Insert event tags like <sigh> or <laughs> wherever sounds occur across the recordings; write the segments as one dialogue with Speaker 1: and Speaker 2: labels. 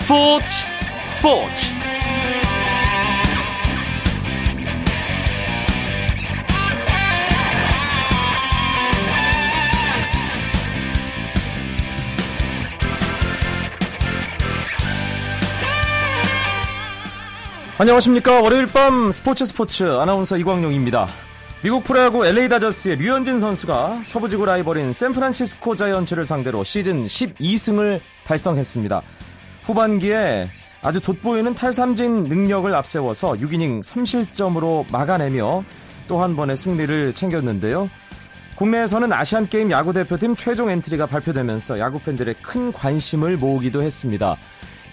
Speaker 1: 스포츠 스포츠. 안녕하십니까. 월요일 밤 스포츠 스포츠 아나운서 이광용입니다. 미국 프로야구 LA 다저스의 류현진 선수가 서부지구 라이벌인 샌프란시스코 자이언츠를 상대로 시즌 12승을 달성했습니다. 후반기에 아주 돋보이는 탈삼진 능력을 앞세워서 6이닝 3실점으로 막아내며 또 한 번의 승리를 챙겼는데요. 국내에서는 아시안게임 야구대표팀 최종 엔트리가 발표되면서 야구팬들의 큰 관심을 모으기도 했습니다.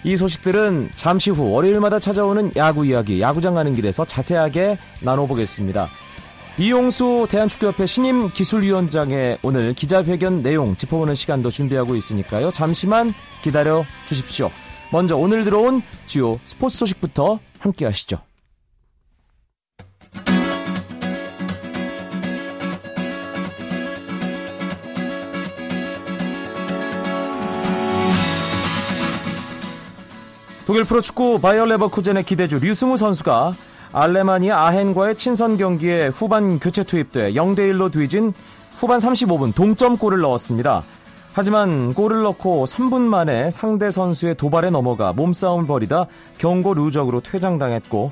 Speaker 1: 이 소식들은 잠시 후 월요일마다 찾아오는 야구 이야기, 야구장 가는 길에서 자세하게 나눠보겠습니다. 이용수 대한축구협회 신임 기술위원장의 오늘 기자회견 내용 짚어보는 시간도 준비하고 있으니까요. 잠시만 기다려 주십시오. 먼저 오늘 들어온 주요 스포츠 소식부터 함께 하시죠. 독일 프로축구 바이얼 레버쿠젠의 기대주 류승우 선수가 알레마니아 아헨과의 친선 경기에 후반 교체 투입돼 0대 1로 뒤진 후반 35분 동점골을 넣었습니다. 하지만 골을 넣고 3분 만에 상대 선수의 도발에 넘어가 몸싸움을 벌이다 경고 누적으로 퇴장당했고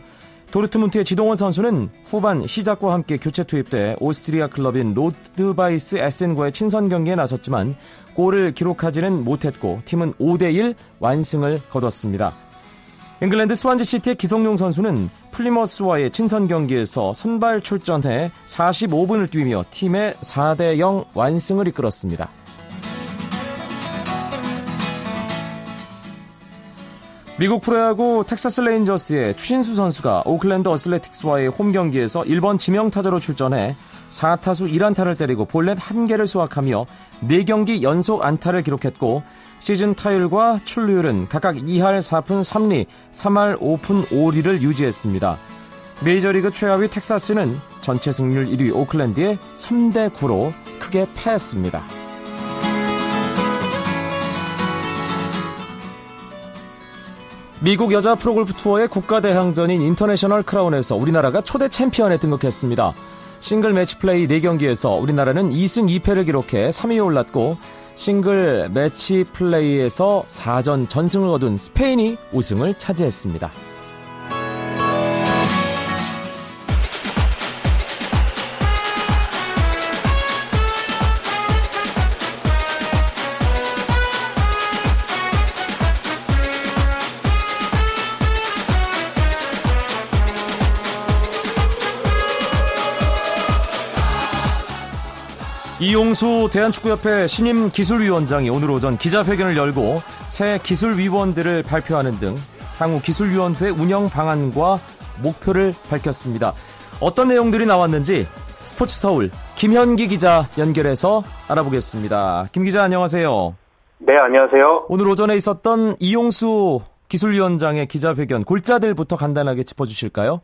Speaker 1: 도르트문트의 지동원 선수는 후반 시작과 함께 교체 투입돼 오스트리아 클럽인 로트바이스 에센과의 친선 경기에 나섰지만 골을 기록하지는 못했고 팀은 5대1 완승을 거뒀습니다. 잉글랜드 스완지 시티의 기성용 선수는 플리머스와의 친선 경기에서 선발 출전해 45분을 뛰며 팀의 4대 0 완승을 이끌었습니다. 미국 프로야구 텍사스 레인저스의 추신수 선수가 오클랜드 어슬레틱스와의 홈 경기에서 1번 지명 타자로 출전해 4타수 1안타를 때리고 볼넷 1개를 수확하며 4경기 연속 안타를 기록했고 시즌 타율과 출루율은 각각 2할 4푼 3리, 3할 5푼 5리를 유지했습니다. 메이저리그 최하위 텍사스는 전체 승률 1위 오클랜드에 3대 9로 크게 패했습니다. 미국 여자 프로골프 투어의 국가대항전인 인터내셔널 크라운에서 우리나라가 초대 챔피언에 등극했습니다. 싱글 매치 플레이 4경기에서 우리나라는 2승 2패를 기록해 3위에 올랐고 싱글 매치 플레이에서 4전 전승을 거둔 스페인이 우승을 차지했습니다. 이용수 대한축구협회 신임 기술위원장이 오늘 오전 기자회견을 열고 새 기술위원들을 발표하는 등 향후 기술위원회 운영 방안과 목표를 밝혔습니다. 어떤 내용들이 나왔는지 스포츠 서울 김현기 기자 연결해서 알아보겠습니다. 김 기자 안녕하세요.
Speaker 2: 네, 안녕하세요.
Speaker 1: 오늘 오전에 있었던 이용수 기술위원장의 기자회견 골자들부터 간단하게 짚어주실까요?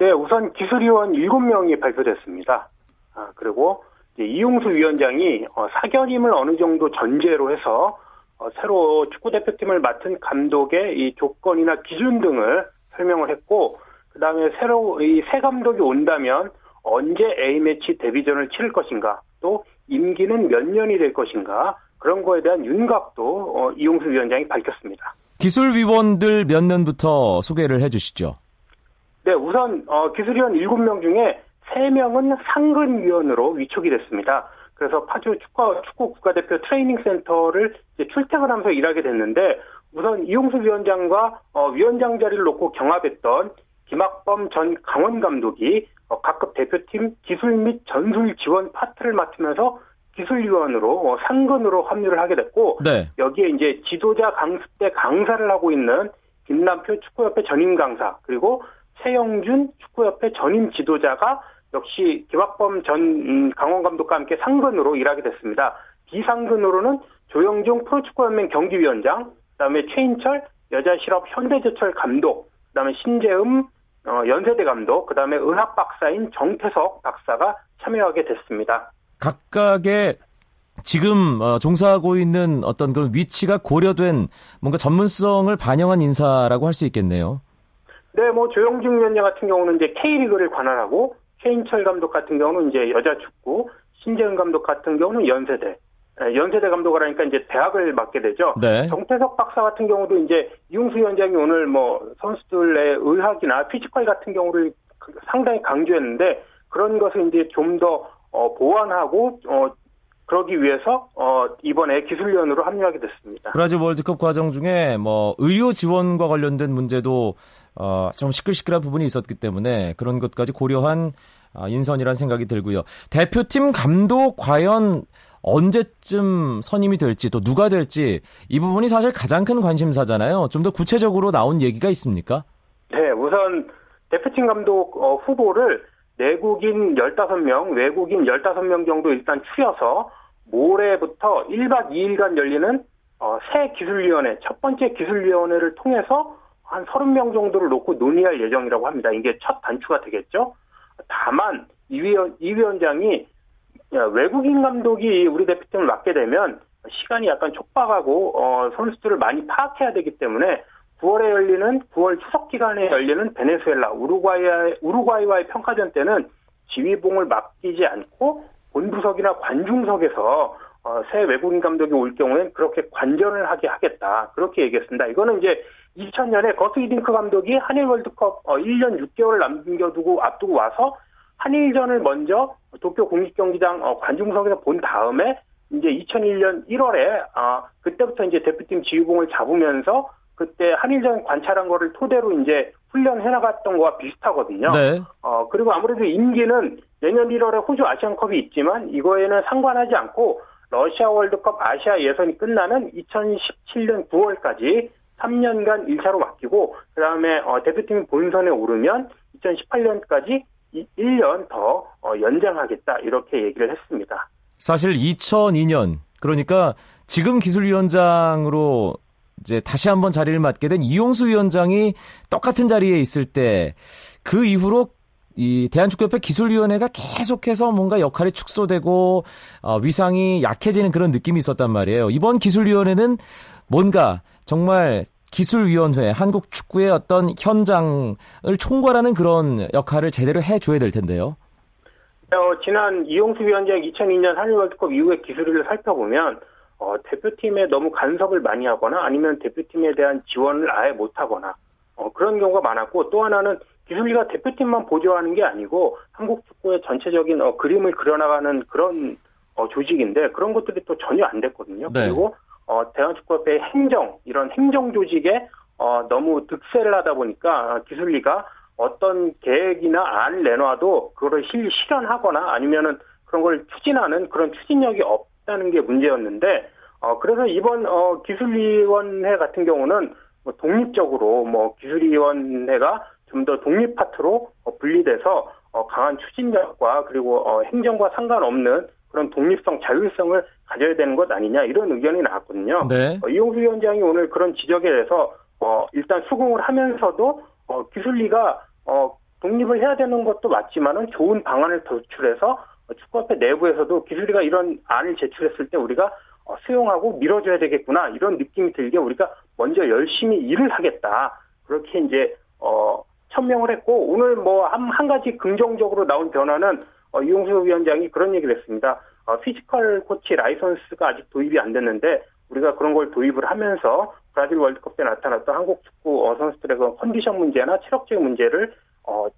Speaker 2: 네, 우선 기술위원 7명이 발표됐습니다. 아, 그리고 이용수 위원장이 어, 사견임을 어느 정도 전제로 해서 어, 새로 축구 대표팀을 맡은 감독의 이 조건이나 기준 등을 설명을 했고 그다음에 새로 이 새 감독이 온다면 언제 A 매치 데뷔전을 치를 것인가 또 임기는 몇 년이 될 것인가 그런 거에 대한 윤곽도 어, 이용수 위원장이 밝혔습니다.
Speaker 1: 기술위원들 면면부터 소개를 해주시죠.
Speaker 2: 네, 우선 어, 기술위원 7명 중에 3명은 상근위원으로 위촉이 됐습니다. 그래서 파주 축구, 축구 국가대표 트레이닝 센터를 출퇴근 하면서 일하게 됐는데 우선 이용수 위원장과 어, 위원장 자리를 놓고 경합했던 김학범 전 강원 감독이 어, 각급 대표팀 기술 및 전술 지원 파트를 맡으면서 기술위원으로 어, 상근으로 합류를 하게 됐고 네. 여기에 이제 지도자 강습 때 강사를 하고 있는 김남표 축구협회 전임 강사 그리고 최영준 축구협회 전임 지도자가 역시 김학범 전 음, 강원 감독과 함께 상근으로 일하게 됐습니다. 비상근으로는 조영종 프로축구연맹 경기위원장, 그다음에 최인철 여자실업 현대제철 감독, 그다음에 신재음 어, 연세대 감독, 그다음에 의학 박사인 정태석 박사가 참여하게 됐습니다.
Speaker 1: 각각의 지금 어, 종사하고 있는 어떤 그런 위치가 고려된 뭔가 전문성을 반영한 인사라고 할 수 있겠네요.
Speaker 2: 네, 뭐 조영증 위원장 같은 경우는 이제 K리그를 관할하고 최인철 감독 같은 경우는 이제 여자 축구, 신재흠 감독 같은 경우는 연세대, 예, 연세대 감독을 하니까 이제 대학을 맡게 되죠.
Speaker 1: 네.
Speaker 2: 정태석 박사 같은 경우도 이제 이용수 위원장이 오늘 뭐 선수들의 의학이나 피지컬 같은 경우를 상당히 강조했는데 그런 것을 이제 좀더 어, 보완하고 어, 그러기 위해서 어, 이번에 기술위원으로 합류하게 됐습니다.
Speaker 1: 브라질 월드컵 과정 중에 뭐 의료 지원과 관련된 문제도 어, 좀 시끌시끌한 부분이 있었기 때문에 그런 것까지 고려한 아, 인선이라는 생각이 들고요. 대표팀 감독 과연 언제쯤 선임이 될지 또 누가 될지 이 부분이 사실 가장 큰 관심사잖아요. 좀 더 구체적으로 나온 얘기가 있습니까?
Speaker 2: 네, 우선 대표팀 감독 어, 후보를 내국인 15명, 외국인 15명 정도 일단 추려서 모레부터 1박 2일간 열리는 어, 새 기술위원회, 첫 번째 기술위원회를 통해서 한 30명 정도를 놓고 논의할 예정이라고 합니다. 이게 첫 단추가 되겠죠. 다만 이, 위원, 이 위원장이 외국인 감독이 우리 대표팀을 맡게 되면 시간이 약간 촉박하고 어, 선수들을 많이 파악해야 되기 때문에 9월에 열리는 9월 추석 기간에 열리는 베네수엘라 우루과이 우루과이와의 평가전 때는 지휘봉을 맡기지 않고 본부석이나 관중석에서 어, 새 외국인 감독이 올 경우엔 그렇게 관전을 하게 하겠다. 그렇게 얘기했습니다. 이거는 이제 2000년에 거스 이딩크 감독이 한일 월드컵 어, 1년 6개월을 남겨두고 앞두고 와서 한일전을 먼저 도쿄 국립경기장 어, 관중석에서 본 다음에 이제 2001년 1월에 아 그때부터 이제 대표팀 지휘봉을 잡으면서 그때 한일전 관찰한 거를 토대로 이제 훈련해 나갔던 거와 비슷하거든요.
Speaker 1: 네.
Speaker 2: 어 그리고 아무래도 임기는 내년 1월에 호주 아시안컵이 있지만 이거에는 상관하지 않고 러시아 월드컵 아시아 예선이 끝나는 2017년 9월까지 3년간 1차로 맡기고 그다음에 어, 대표팀이 본선에 오르면 2018년까지 1년 더 어, 연장하겠다 이렇게 얘기를 했습니다.
Speaker 1: 사실 2002년 그러니까 지금 기술위원장으로 이제 다시 한번 자리를 맡게 된 이용수 위원장이 똑같은 자리에 있을 때 그 이후로 이 대한축구협회 기술위원회가 계속해서 뭔가 역할이 축소되고 어, 위상이 약해지는 그런 느낌이 있었단 말이에요. 이번 기술위원회는 뭔가 정말 기술위원회, 한국 축구의 어떤 현장을 총괄하는 그런 역할을 제대로 해줘야 될 텐데요.
Speaker 2: 어, 지난 이용수 위원장 2002년 한일 월드컵 이후의 기술을 살펴보면 어, 대표팀에 너무 간섭을 많이 하거나 아니면 대표팀에 대한 지원을 아예 못하거나 어, 그런 경우가 많았고 또 하나는 기술리가 대표팀만 보조하는 게 아니고 한국 축구의 전체적인 어, 그림을 그려나가는 그런 어, 조직인데 그런 것들이 또 전혀 안 됐거든요.
Speaker 1: 네.
Speaker 2: 그리고 어, 대한축구협회 행정 이런 행정 조직에 어, 너무 득세를 하다 보니까 기술리가 어떤 계획이나 안을 내놔도 그거를 실, 실현하거나 아니면은 그런 걸 추진하는 그런 추진력이 없다는 게 문제였는데 어, 그래서 이번 어, 기술위원회 같은 경우는 뭐 독립적으로 뭐 기술위원회가 좀 더 독립 파트로 어, 분리돼서 어, 강한 추진력과 그리고 어, 행정과 상관없는 그런 독립성, 자율성을 가져야 되는 것 아니냐 이런 의견이 나왔거든요.
Speaker 1: 네.
Speaker 2: 어, 이용수 위원장이 오늘 그런 지적에 대해서 어, 일단 수긍을 하면서도 어, 기술위가 어, 독립을 해야 되는 것도 맞지만은 좋은 방안을 도출해서 어, 축구협회 내부에서도 기술위가 이런 안을 제출했을 때 우리가 어, 수용하고 밀어줘야 되겠구나 이런 느낌이 들게 우리가 먼저 열심히 일을 하겠다 그렇게 이제 어, 천명을 했고 오늘 뭐 한 한 가지 긍정적으로 나온 변화는 어, 이용수 위원장이 그런 얘기를 했습니다. 어, 피지컬 코치 라이선스가 아직 도입이 안 됐는데 우리가 그런 걸 도입을 하면서 브라질 월드컵 때 나타났던 한국 축구 어, 선수들의 그 컨디션 문제나 체력적인 문제를 어,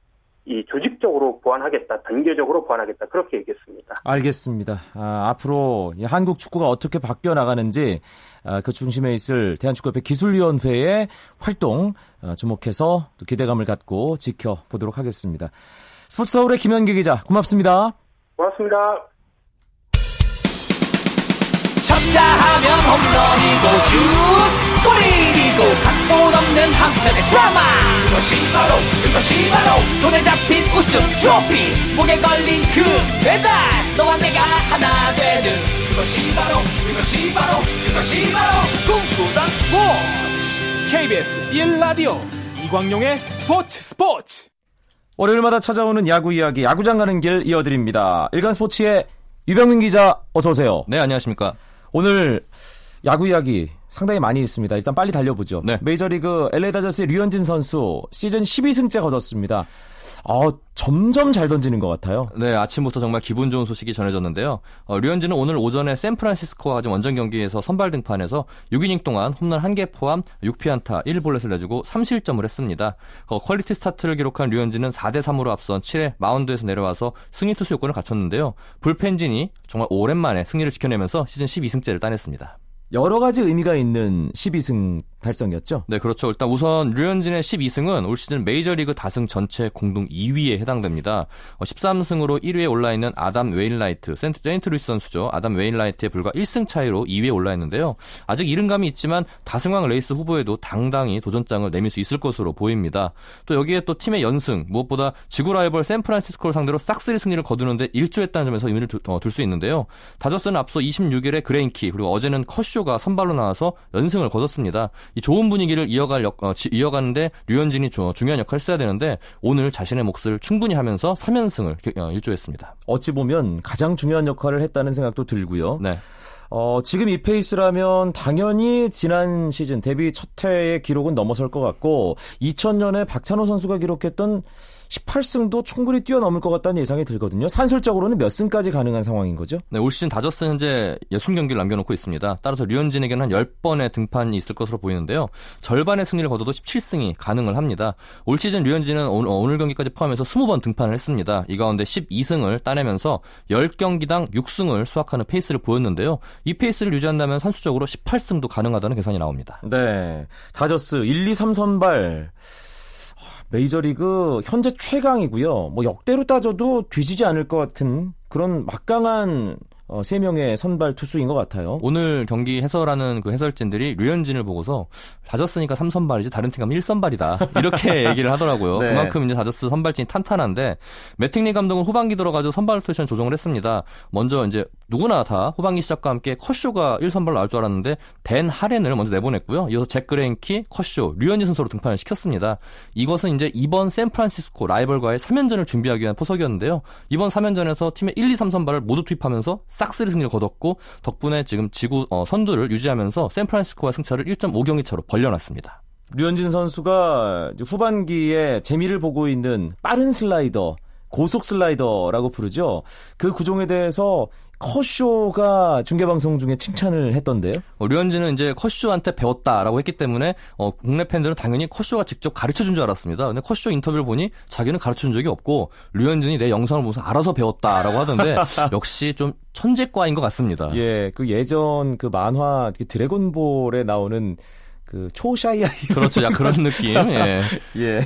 Speaker 2: 이 조직적으로 보완하겠다, 단계적으로 보완하겠다 그렇게 얘기했습니다.
Speaker 1: 알겠습니다. 아, 앞으로 한국 축구가 어떻게 바뀌어 나가는지 아, 그 중심에 있을 대한축구협회 기술위원회의 활동 아, 주목해서 또 기대감을 갖고 지켜보도록 하겠습니다. 스포츠 서울의 김현기 기자 고맙습니다.
Speaker 2: 고맙습니다.
Speaker 3: 쳤다 하면 홈런이고 슛 골이고 각본 없는 한편의 드라마 그것이 바로 그것이 바로 손에 잡힌 우승 트로피 목에 걸린 그 배달 너와 내가 하나 되는 그것이 바로 그것이 바로 그것이 바로 꿈꾸던 스포츠
Speaker 4: KBS 1라디오 이광용의 스포츠 스포츠
Speaker 1: 월요일마다 찾아오는 야구 이야기 야구장 가는 길 이어드립니다. 일간 스포츠의 유병민 기자 어서 오세요.
Speaker 5: 네, 안녕하십니까.
Speaker 1: 오늘 야구 이야기 상당히 많이 있습니다. 일단 빨리 달려보죠.
Speaker 5: 네.
Speaker 1: 메이저리그 LA 다저스의 류현진 선수 시즌 12승째 거뒀습니다. 어, 점점 잘 던지는 것 같아요.
Speaker 5: 네, 아침부터 정말 기분 좋은 소식이 전해졌는데요. 어, 류현진은 오늘 오전에 샌프란시스코와 가진 원정 경기에서 선발 등판해서 6이닝 동안 홈런 1개 포함 6피안타 1볼넷을 내주고 3실점을 했습니다. 어, 퀄리티 스타트를 기록한 류현진은 4대 3으로 앞선 7회 마운드에서 내려와서 승리 투수 요건을 갖췄는데요. 불펜진이 정말 오랜만에 승리를 지켜내면서 시즌 12승째를 따냈습니다.
Speaker 1: 여러 가지 의미가 있는 12승 달성이었죠.
Speaker 5: 네, 그렇죠. 일단 우선 류현진의 12승은 올 시즌 메이저리그 다승 전체 공동 2위에 해당됩니다. 13승으로 1위에 올라 있는 아담 웨인라이트, 세인트, 세인트루이스 선수죠. 아담 웨인라이트에 불과 1승 차이로 2위에 올라 있는데요. 아직 이른감이 있지만 다승왕 레이스 후보에도 당당히 도전장을 내밀 수 있을 것으로 보입니다. 또 여기에 또 팀의 연승, 무엇보다 지구 라이벌 샌프란시스코를 상대로 싹쓸이 승리를 거두는데 일조했다는 점에서 의미를 어, 둘수 있는데요. 다저스는 앞서 26일에 그레인키 그리고 어제는 커쇼가 선발로 나와서 연승을 거뒀습니다. 이 좋은 분위기를 이어갈 역, 어, 지, 이어가는데 류현진이 조, 중요한 역할을 써야 되는데 오늘 자신의 몫을 충분히 하면서 3연승을 어, 일조했습니다.
Speaker 1: 어찌 보면 가장 중요한 역할을 했다는 생각도 들고요.
Speaker 5: 네.
Speaker 1: 어, 지금 이 페이스라면 당연히 지난 시즌 데뷔 첫 해의 기록은 넘어설 것 같고 2000년에 박찬호 선수가 기록했던 18승도 충분히 뛰어넘을 것 같다는 예상이 들거든요. 산술적으로는 몇 승까지 가능한 상황인 거죠?
Speaker 5: 네, 올 시즌 다저스 현재 60경기를 남겨놓고 있습니다. 따라서 류현진에게는 한 10번의 등판이 있을 것으로 보이는데요. 절반의 승리를 거둬도 17승이 가능을 합니다. 올 시즌 류현진은 오늘, 어, 오늘 경기까지 포함해서 20번 등판을 했습니다. 이 가운데 12승을 따내면서 10경기당 6승을 수확하는 페이스를 보였는데요. 이 페이스를 유지한다면 산수적으로 18승도 가능하다는 계산이 나옵니다.
Speaker 1: 네. 다저스 1, 2, 3 선발 메이저리그 현재 최강이고요. 뭐 역대로 따져도 뒤지지 않을 것 같은 그런 막강한 어, 세 명의 선발 투수인 것 같아요.
Speaker 5: 오늘 경기 해설하는 그 해설진들이 류현진을 보고서 다저스니까 3선발이지 다른 팀 가면 1선발이다. 이렇게 <laughs> 얘기를 하더라고요.
Speaker 1: 네.
Speaker 5: 그만큼 이제 다저스 선발진이 탄탄한데 매팅리 감독은 후반기 들어가지고 선발 로테이션 조정을 했습니다. 먼저 이제 누구나 다 후반기 시작과 함께 컷쇼가 1선발로 나올 줄 알았는데 댄 하렌을 먼저 내보냈고요. 이어서 잭 그레인키, 커쇼, 류현진 선수로 등판을 시켰습니다. 이것은 이제 이번 샌프란시스코 라이벌과의 3연전을 준비하기 위한 포석이었는데요. 이번 3연전에서 팀의 1, 2, 3선발을 모두 투입하면서 싹쓸이 승리를 거뒀고 덕분에 지금 지구 어, 선두를 유지하면서 샌프란시스코와 승차를 1.5경기 차로 벌려놨습니다.
Speaker 1: 류현진 선수가 후반기에 재미를 보고 있는 빠른 슬라이더, 고속 슬라이더라고 부르죠. 그 구종에 대해서 커쇼가 중계방송 중에 칭찬을 했던데요.
Speaker 5: 어, 류현진은 이제 컷쇼한테 배웠다라고 했기 때문에 어, 국내 팬들은 당연히 컷쇼가 직접 가르쳐 준 줄 알았습니다. 근데 컷쇼 인터뷰를 보니 자기는 가르쳐 준 적이 없고 류현진이 내 영상을 보면서 알아서 배웠다라고 하던데 <laughs> 역시 좀 천재과인 것 같습니다.
Speaker 1: 예, 그 예전 그 만화 드래곤볼에 나오는 그 초샤이아이
Speaker 5: 그렇죠. 야 그런 느낌. <laughs> 예.
Speaker 1: 예,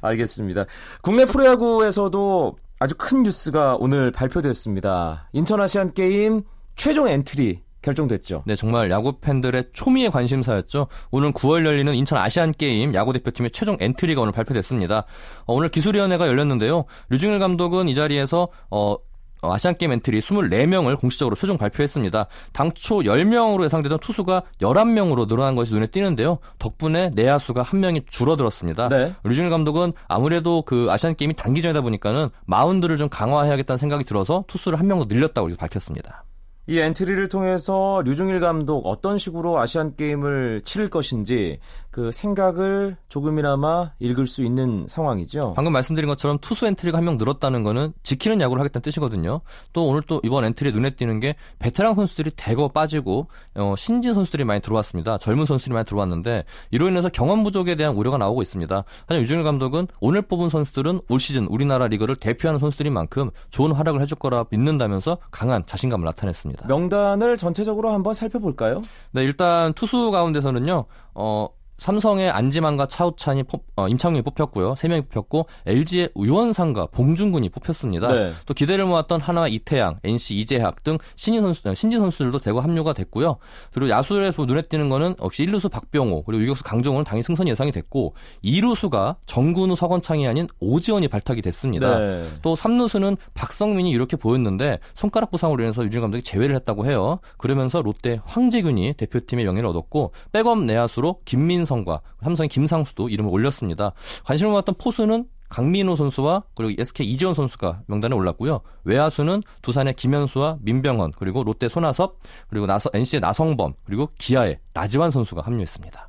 Speaker 1: 알겠습니다. 국내 프로야구에서도 아주 큰 뉴스가 오늘 발표됐습니다. 인천 아시안 게임 최종 엔트리 결정됐죠.
Speaker 5: 네, 정말 야구 팬들의 초미의 관심사였죠. 오늘 9월 열리는 인천 아시안 게임 야구 대표팀의 최종 엔트리가 오늘 발표됐습니다. 어, 오늘 기술위원회가 열렸는데요. 류중일 감독은 이 자리에서 어, 어, 아시안게임 엔트리 24명을 공식적으로 최종 발표했습니다. 당초 10명으로 예상되던 투수가 11명으로 늘어난 것이 눈에 띄는데요. 덕분에 내야수가 한 명이 줄어들었습니다.
Speaker 1: 네.
Speaker 5: 류중일 감독은 아무래도 그 아시안게임이 단기전이다 보니까는 마운드를 좀 강화해야겠다는 생각이 들어서 투수를 한 명 더 늘렸다고 밝혔습니다.
Speaker 1: 이 엔트리를 통해서 류중일 감독 어떤 식으로 아시안 게임을 치를 것인지 그 생각을 조금이나마 읽을 수 있는 상황이죠.
Speaker 5: 방금 말씀드린 것처럼 투수 엔트리가 한 명 늘었다는 거는 지키는 야구를 하겠다는 뜻이거든요. 또 오늘 또 이번 엔트리에 눈에 띄는 게 베테랑 선수들이 대거 빠지고 어, 신진 선수들이 많이 들어왔습니다. 젊은 선수들이 많이 들어왔는데 이로 인해서 경험 부족에 대한 우려가 나오고 있습니다. 하지만 류중일 감독은 오늘 뽑은 선수들은 올 시즌 우리나라 리그를 대표하는 선수들인 만큼 좋은 활약을 해줄 거라 믿는다면서 강한 자신감을 나타냈습니다.
Speaker 1: 명단을 전체적으로 한번 살펴볼까요?
Speaker 5: 네, 일단 투수 가운데서는요. 어 삼성의 안지만과 차우찬이 뽑, 어, 임창용이 뽑혔고요. 3명이 뽑혔고 LG의 유원상과 봉준군이 뽑혔습니다.
Speaker 1: 네.
Speaker 5: 또 기대를 모았던 하나와 이태양, NC 이재학 등 신인 선수 어, 신진 선수들도 대거 합류가 됐고요. 그리고 야수에서 눈에 띄는 거는 역시 1루수 박병호 그리고 유격수 강정호는 당연히 승선이 예상이 됐고 2루수가 정근우 서건창이 아닌 오지원이 발탁이 됐습니다.
Speaker 1: 네.
Speaker 5: 또 3루수는 박성민이 이렇게 보였는데 손가락 부상으로 인해서 유진 감독이 제외를 했다고 해요. 그러면서 롯데 황재균이 대표팀의 명예를 얻었고 백업 내야수로 김민 성과 삼성의 김상수도 이름을 올렸습니다. 관심을 모았던 포수는 강민호 선수와 그리고 SK 이지원 선수가 명단에 올랐고요. 외야수는 두산의 김현수와 민병헌 그리고 롯데 손아섭 그리고 나서 NC의 나성범 그리고 기아의 나지완 선수가 합류했습니다.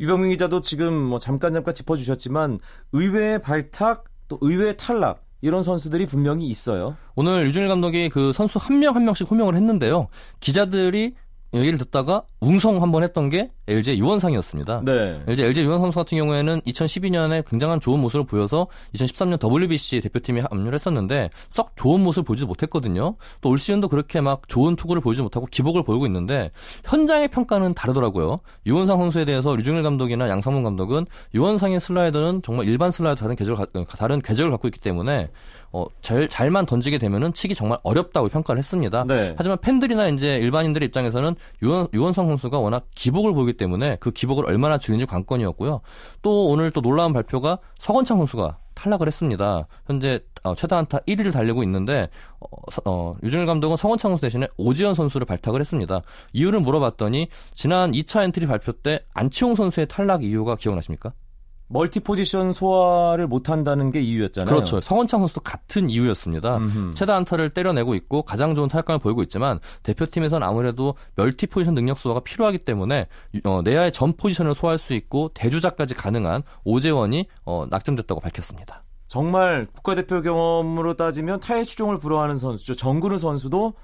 Speaker 1: 유병민 기자도 지금 뭐 잠깐 잠깐 짚어주셨지만 의외의 발탁 또 의외의 탈락 이런 선수들이 분명히 있어요.
Speaker 5: 오늘 유준일 감독이 그 선수 한 명한 명씩 호명을 했는데요. 기자들이 얘기를 듣다가 웅성 한번 했던 게 LG 유원상이었습니다.
Speaker 1: 네.
Speaker 5: LG LG 유원 선수 같은 경우에는 2012년에 굉장한 좋은 모습을 보여서 2013년 WBC 대표팀에 합류를 했었는데 썩 좋은 모습을 보지 못했거든요. 또 올 시즌도 그렇게 막 좋은 투구를 보이지 못하고 기복을 보이고 있는데 현장의 평가는 다르더라고요. 유원상 선수에 대해서 류중일 감독이나 양상문 감독은 유원상의 슬라이더는 정말 일반 슬라이더 다른 궤적을 다른 궤적을 갖고 있기 때문에 어, 잘, 잘만 던지게 되면은 치기 정말 어렵다고 평가를 했습니다.
Speaker 1: 네.
Speaker 5: 하지만 팬들이나 이제 일반인들의 입장에서는 유원, 유원성 선수가 워낙 기복을 보이기 때문에 그 기복을 얼마나 줄인지 관건이었고요. 또 오늘 또 놀라운 발표가 서건창 선수가 탈락을 했습니다. 현재 어, 최다 안타 1위를 달리고 있는데 어, 어, 류중일 감독은 서건창 선수 대신에 오재원 선수를 발탁을 했습니다. 이유를 물어봤더니 지난 2차 엔트리 발표 때 안치홍 선수의 탈락 이유가 기억나십니까?
Speaker 1: 멀티 포지션 소화를 못한다는 게 이유였잖아요.
Speaker 5: 그렇죠. 서건창 선수도 같은 이유였습니다.
Speaker 1: 음흠.
Speaker 5: 최다 안타를 때려내고 있고 가장 좋은 타격감을 보이고 있지만 대표팀에서는 아무래도 멀티 포지션 능력 소화가 필요하기 때문에 어, 내야의 전 포지션을 소화할 수 있고 대주자까지 가능한 오재원이 어, 낙점됐다고 밝혔습니다.
Speaker 1: 정말 국가대표 경험으로 따지면 타의 추종을 불허하는 선수죠. 정근우 선수도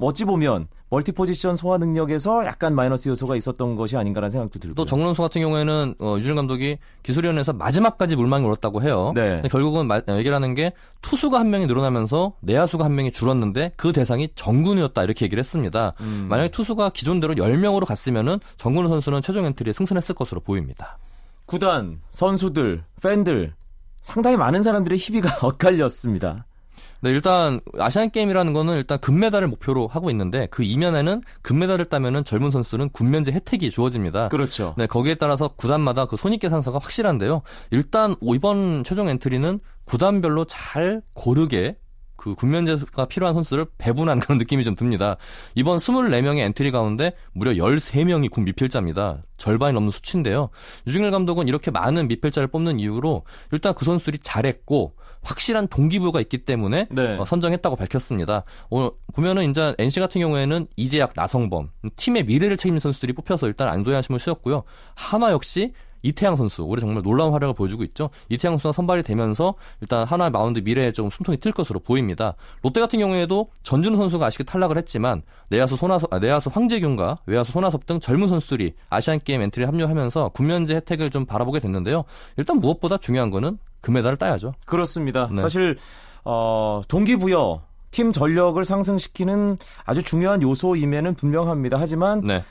Speaker 1: 어찌 보면 멀티 포지션 소화 능력에서 약간 마이너스 요소가 있었던 것이 아닌가라는 생각도 들고요.
Speaker 5: 또 정론수 같은 경우에는 어, 류중일 감독이 기술위원회에서 마지막까지 물망에 올랐다고 해요.
Speaker 1: 네.
Speaker 5: 결국은 마, 얘기를 하는 게 투수가 한 명이 늘어나면서 내야수가 한 명이 줄었는데 그 대상이 정근우였다 이렇게 얘기를 했습니다.
Speaker 1: 음.
Speaker 5: 만약에 투수가 기존대로 10명으로 갔으면은 정근우 선수는 최종 엔트리에 승선했을 것으로 보입니다.
Speaker 1: 구단, 선수들, 팬들 상당히 많은 사람들의 희비가 <laughs> 엇갈렸습니다.
Speaker 5: 네, 일단 아시안 게임이라는 거는 일단 금메달을 목표로 하고 있는데 그 이면에는 금메달을 따면은 젊은 선수는 군면제 혜택이 주어집니다.
Speaker 1: 그렇죠.
Speaker 5: 네, 거기에 따라서 구단마다 그 손익계산서가 확실한데요. 일단 이번 최종 엔트리는 구단별로 잘 고르게 그 군면제가 필요한 선수를 배분한 그런 느낌이 좀 듭니다. 이번 24명의 엔트리 가운데 무려 13명이 군 미필자입니다. 절반이 넘는 수치인데요. 유중일 감독은 이렇게 많은 미필자를 뽑는 이유로 일단 그 선수들이 잘했고 확실한 동기부여가 있기 때문에
Speaker 1: 네.
Speaker 5: 어, 선정했다고 밝혔습니다. 오늘 보면은 이제 NC 같은 경우에는 이재학, 나성범 팀의 미래를 책임진 선수들이 뽑혀서 일단 안도의 한숨을 쉬었고요. 한화 역시 이태양 선수 올해 정말 놀라운 활약을 보여주고 있죠. 이태양 선수가 선발이 되면서 일단 한화의 마운드 미래에 좀 숨통이 트일 것으로 보입니다. 롯데 같은 경우에도 전준우 선수가 아쉽게 탈락을 했지만 내야수 손아섭, 아, 내야수 황재균과 외야수 손아섭 등 젊은 선수들이 아시안 게임 엔트리에 합류하면서 군면제 혜택을 좀 바라보게 됐는데요. 일단 무엇보다 중요한 거는 금메달을 따야죠.
Speaker 1: 그렇습니다.
Speaker 5: 네.
Speaker 1: 사실 어, 동기부여, 팀 전력을 상승시키는 아주 중요한 요소임에는 분명합니다. 하지만
Speaker 5: 네.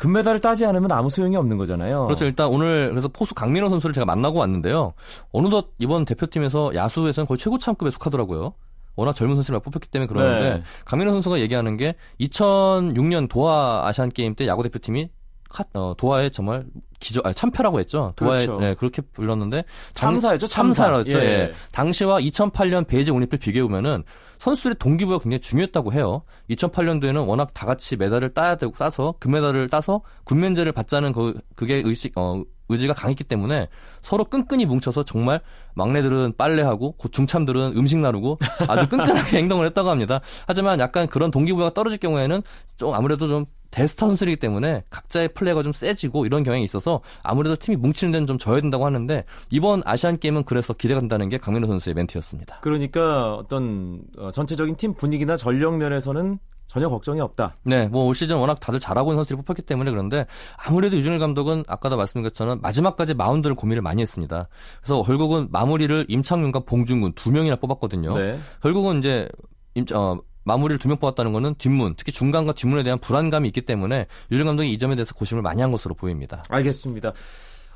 Speaker 1: 금메달을 따지 않으면 아무 소용이 없는 거잖아요.
Speaker 5: 그렇죠. 일단 오늘 그래서 포수 강민호 선수를 제가 만나고 왔는데요. 어느덧 이번 대표팀에서 야수에서는 거의 최고 참급에 속하더라고요. 워낙 젊은 선수를 뽑혔기 때문에 그러는데
Speaker 1: 네.
Speaker 5: 강민호 선수가 얘기하는 게 2006년 도하 아시안 게임 때 야구 대표팀이 카- 어, 도하에 정말 기저 아, 참패라고 했죠. 도하에
Speaker 1: 그렇죠.
Speaker 5: 네, 그렇게 불렀는데 당-
Speaker 1: 참사였죠, 참사.
Speaker 5: 참사였죠.
Speaker 1: 예.
Speaker 5: 예. 당시와 2008년 베이징 올림픽 비교해 보면은 선수들의 동기부여가 굉장히 중요했다고 해요. 2008년도에는 워낙 다 같이 메달을 따야 되고 따서 금메달을 따서 군면제를 받자는 그 그게 의식 어 의지가 강했기 때문에 서로 끈끈이 뭉쳐서 정말 막내들은 빨래하고 고 중참들은 음식 나르고 아주 끈끈하게 <laughs> 행동을 했다고 합니다. 하지만 약간 그런 동기부여가 떨어질 경우에는 좀 아무래도 좀 대스타 선수이기 때문에 각자의 플레이가 좀 세지고 이런 경향이 있어서 아무래도 팀이 뭉치는 데는 좀 져야 된다고 하는데 이번 아시안 게임은 그래서 기대가 된다는 게 강민호 선수의 멘트였습니다.
Speaker 1: 그러니까 어떤 어, 전체적인 팀 분위기나 전력 면에서는 전혀 걱정이 없다.
Speaker 5: 네, 뭐 올 시즌 워낙 다들 잘하고 있는 선수들이 뽑혔기 때문에 그런데 아무래도 유준일 감독은 아까도 말씀드린 것처럼 마지막까지 마운드를 고민을 많이 했습니다. 그래서 결국은 마무리를 임창윤과 봉준군 두 명이나 뽑았거든요.
Speaker 1: 네.
Speaker 5: 결국은 이제 임, 어, 마무리를 두 명 뽑았다는 것은 뒷문, 특히 중간과 뒷문에 대한 불안감이 있기 때문에 유준 감독이 이 점에 대해서 고심을 많이 한 것으로 보입니다.
Speaker 1: 알겠습니다.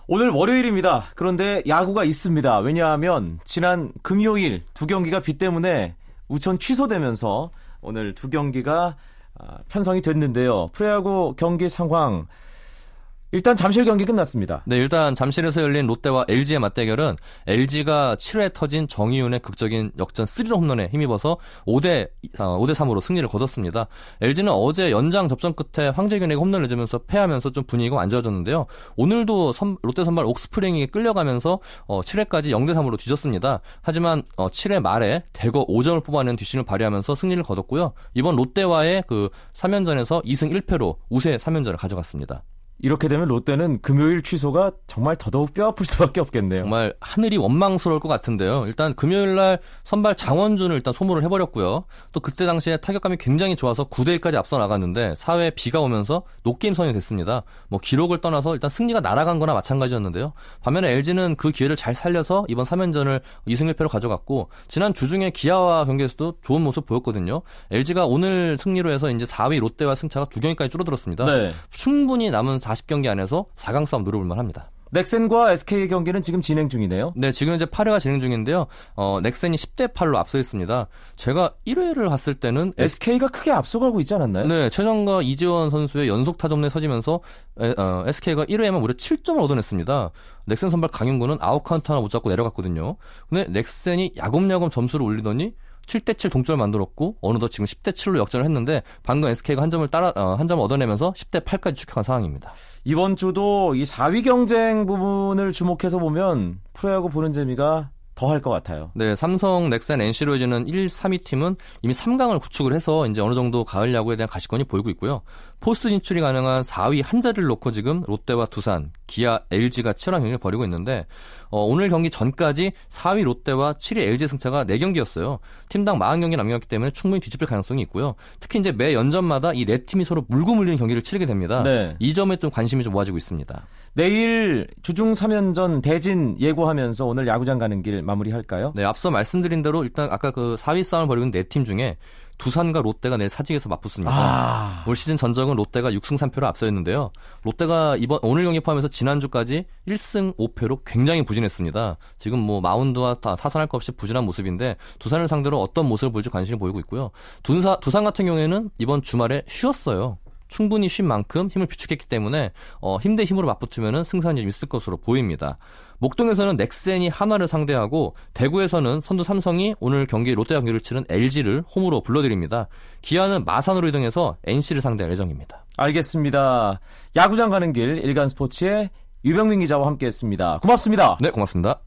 Speaker 1: 오늘 월요일입니다. 그런데 야구가 있습니다. 왜냐하면 지난 금요일 두 경기가 비 때문에 우천 취소되면서 오늘 두 경기가 아, 편성이 됐는데요. 프로야구 경기 상황 일단 잠실 경기 끝났습니다.
Speaker 5: 네, 일단 잠실에서 열린 롯데와 LG의 맞대결은 LG가 7회 터진 정희윤의 극적인 역전 3런 홈런에 힘입어서 5대 5대 3으로 승리를 거뒀습니다. LG는 어제 연장 접전 끝에 황재균에게 홈런을 내주면서 패하면서 좀 분위기가 안 좋아졌는데요. 오늘도 선, 롯데 선발 옥스프링이 끌려가면서 어, 7회까지 0대 3으로 뒤졌습니다. 하지만 어, 7회 말에 대거 5점을 뽑아낸 뒷심을 발휘하면서 승리를 거뒀고요. 이번 롯데와의 그 3연전에서 2승 1패로 우세 3연전을 가져갔습니다.
Speaker 1: 이렇게 되면 롯데는 금요일 취소가 정말 더더욱 뼈 아플 수밖에 없겠네요.
Speaker 5: 정말 하늘이 원망스러울 것 같은데요. 일단 금요일 날 선발 장원준을 일단 소모를 해버렸고요. 또 그때 당시에 타격감이 굉장히 좋아서 9대 1까지 앞서 나갔는데 4회에 비가 오면서 노게임 선언이 됐습니다. 뭐 기록을 떠나서 일단 승리가 날아간 거나 마찬가지였는데요. 반면에 LG는 그 기회를 잘 살려서 이번 3연전을 2승 1패로 가져갔고 지난 주중에 기아와 경기에서도 좋은 모습 보였거든요. LG가 오늘 승리로 해서 이제 4위 롯데와 승차가 두 경기까지 줄어들었습니다.
Speaker 1: 네.
Speaker 5: 충분히 남은 40경기 안에서 4강 싸움 노려볼 만 합니다.
Speaker 1: 넥센과 SK 경기는 지금 진행 중이네요.
Speaker 5: 네, 지금 이제 8회가 진행 중인데요. 어, 넥센이 10대 8로 앞서 있습니다. 제가 1회를 봤을 때는
Speaker 1: SK가 크게 앞서가고 있지 않았나요?
Speaker 5: 네, 최정과 이재원 선수의 연속 타점이 터지면서 에, 어, SK가 1회에만 무려 7점을 얻어냈습니다. 넥센 선발 강윤구는 아웃카운트 하나 못 잡고 내려갔거든요. 근데 넥센이 야금야금 점수를 올리더니 7대 7 동점을 만들었고 어느덧 지금 10대 7로 역전을 했는데 방금 SK가 한 점을 따라 어, 한 점을 얻어내면서 10대 8까지 추격한 상황입니다.
Speaker 1: 이번 주도 이 4위 경쟁 부분을 주목해서 보면 프로야구 보는 재미가 더할것 같아요.
Speaker 5: 네, 삼성, 넥센, NC로 이어지는 1, 3위 팀은 이미 3강을 구축을 해서 이제 어느 정도 가을 야구에 대한 가시권이 보이고 있고요. 포스트 진출이 가능한 4위 한 자리를 놓고 지금 롯데와 두산, 기아, LG가 치열한 경기를 벌이고 있는데 어, 오늘 경기 전까지 4위 롯데와 7위 LG 승차가 4경기였어요. 팀당 40경기 남겼기 때문에 충분히 뒤집힐 가능성이 있고요. 특히 이제 매 연전마다 이 네 팀이 서로 물고 물리는 경기를 치르게 됩니다.
Speaker 1: 네.
Speaker 5: 이 점에 좀 관심이 좀 모아지고 있습니다.
Speaker 1: 내일 주중 3연전 대진 예고하면서 오늘 야구장 가는 길 마무리할까요?
Speaker 5: 네, 앞서 말씀드린 대로 일단 아까 그 4위 싸움을 벌이고 있는 4팀 중에 두산과 롯데가 내일 사직에서 맞붙습니다.
Speaker 1: 아.
Speaker 5: 올 시즌 전적은 롯데가 6승 3패로 앞서 있는데요. 롯데가 이번 오늘 경기 포함해서 지난주까지 1승 5패로 굉장히 부진했습니다. 지금 뭐 마운드와 타, 타선할 것 없이 부진한 모습인데 두산을 상대로 어떤 모습을 보일지 관심을 보이고 있고요. 두산, 두산 같은 경우에는 이번 주말에 쉬었어요. 충분히 쉰 만큼 힘을 비축했기 때문에 어, 힘대 힘으로 맞붙으면 승산이 좀 있을 것으로 보입니다. 목동에서는 넥센이 한화를 상대하고 대구에서는 선두 삼성이 오늘 경기 롯데 경기를 치른 LG를 홈으로 불러드립니다. 기아는 마산으로 이동해서 NC를 상대할 예정입니다.
Speaker 1: 알겠습니다. 야구장 가는 길 일간 스포츠의 유병민 기자와 함께했습니다. 고맙습니다.
Speaker 5: 네, 고맙습니다.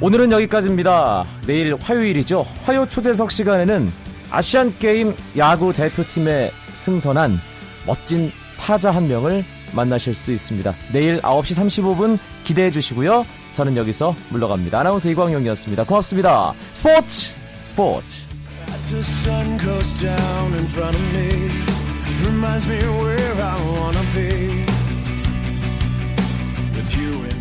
Speaker 1: 오늘은 여기까지입니다. 내일 화요일이죠. 화요 초대석 시간에는 아시안 게임 야구 대표팀에 승선한 멋진 타자 한 명을 만나실 수 있습니다. 내일 9시 35분 기대해 주시고요. 저는 여기서 물러갑니다. 아나운서 이광용이었습니다. 고맙습니다. 스포츠 스포츠
Speaker 6: reminds me where I wanna be with you